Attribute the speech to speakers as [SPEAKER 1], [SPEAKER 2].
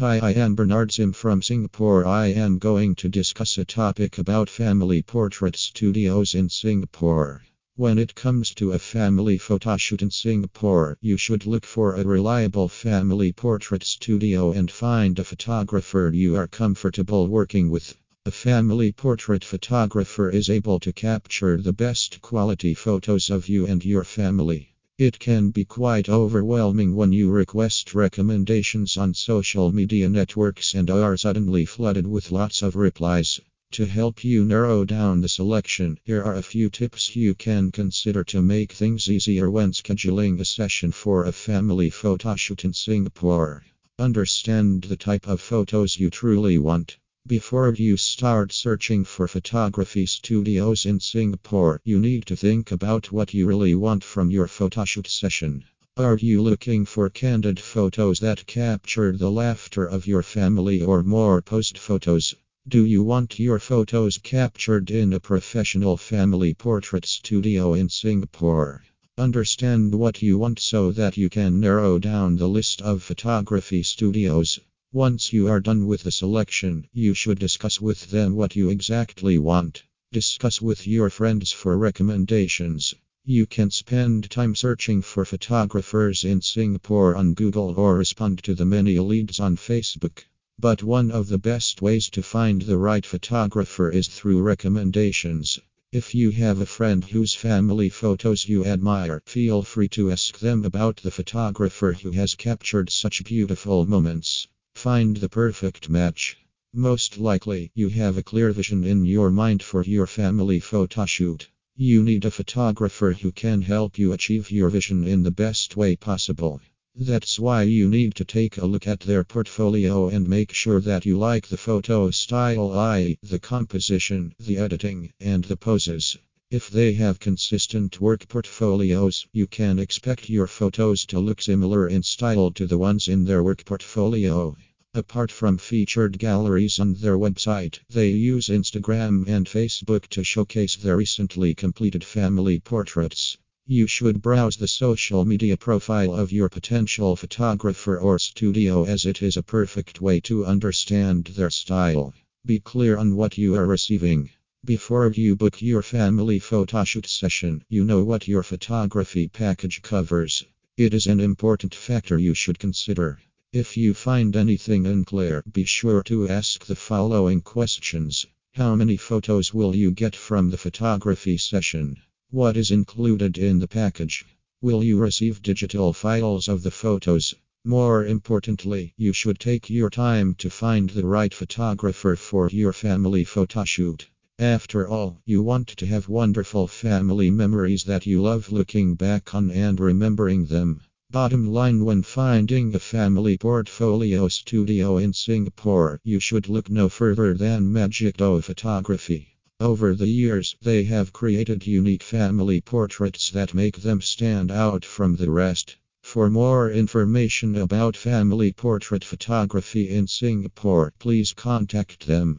[SPEAKER 1] Hi, I am Bernard Sim from Singapore. I am going to discuss a topic about family portrait studios in Singapore. When it comes to a family photoshoot in Singapore, you should look for a reliable family portrait studio and find a photographer you are comfortable working with. A family portrait photographer is able to capture the best quality photos of you and your family. It can be quite overwhelming when you request recommendations on social media networks and are suddenly flooded with lots of replies. To help you narrow down the selection, here are a few tips you can consider to make things easier when scheduling a session for a family photoshoot in Singapore. Understand the type of photos you truly want. Before you start searching for photography studios in Singapore, you need to think about what you really want from your photoshoot session. Are you looking for candid photos that capture the laughter of your family or more posed photos? Do you want your photos captured in a professional family portrait studio in Singapore? Understand what you want so that you can narrow down the list of photography studios. Once you are done with the selection, you should discuss with them what you exactly want. Discuss with your friends for recommendations. You can spend time searching for photographers in Singapore on Google or respond to the many leads on Facebook. But one of the best ways to find the right photographer is through recommendations. If you have a friend whose family photos you admire, feel free to ask them about the photographer who has captured such beautiful moments. Find the perfect match. Most likely, you have a clear vision in your mind for your family photoshoot. You need a photographer who can help you achieve your vision in the best way possible. That's why you need to take a look at their portfolio and make sure that you like the photo style, i.e., the composition, the editing, and the poses. If they have consistent work portfolios, you can expect your photos to look similar in style to the ones in their work portfolio. Apart from featured galleries on their website, they use Instagram and Facebook to showcase their recently completed family portraits. You should browse the social media profile of your potential photographer or studio as it is a perfect way to understand their style. Be clear on what you are receiving. Before you book your family photoshoot session, you know what your photography package covers. It is an important factor you should consider. If you find anything unclear, be sure to ask the following questions How many photos will you get from the photography session? What is included in the package? Will you receive digital files of the photos? More importantly, you should take your time to find the right photographer for your family photoshoot. After all, you want to have wonderful family memories that you love looking back on and remembering them. Bottom line when finding a family portfolio studio in Singapore, you should look no further than Magic Magicdow Photography. Over the years, they have created unique family portraits that make them stand out from the rest. For more information about family portrait photography in Singapore, please contact them.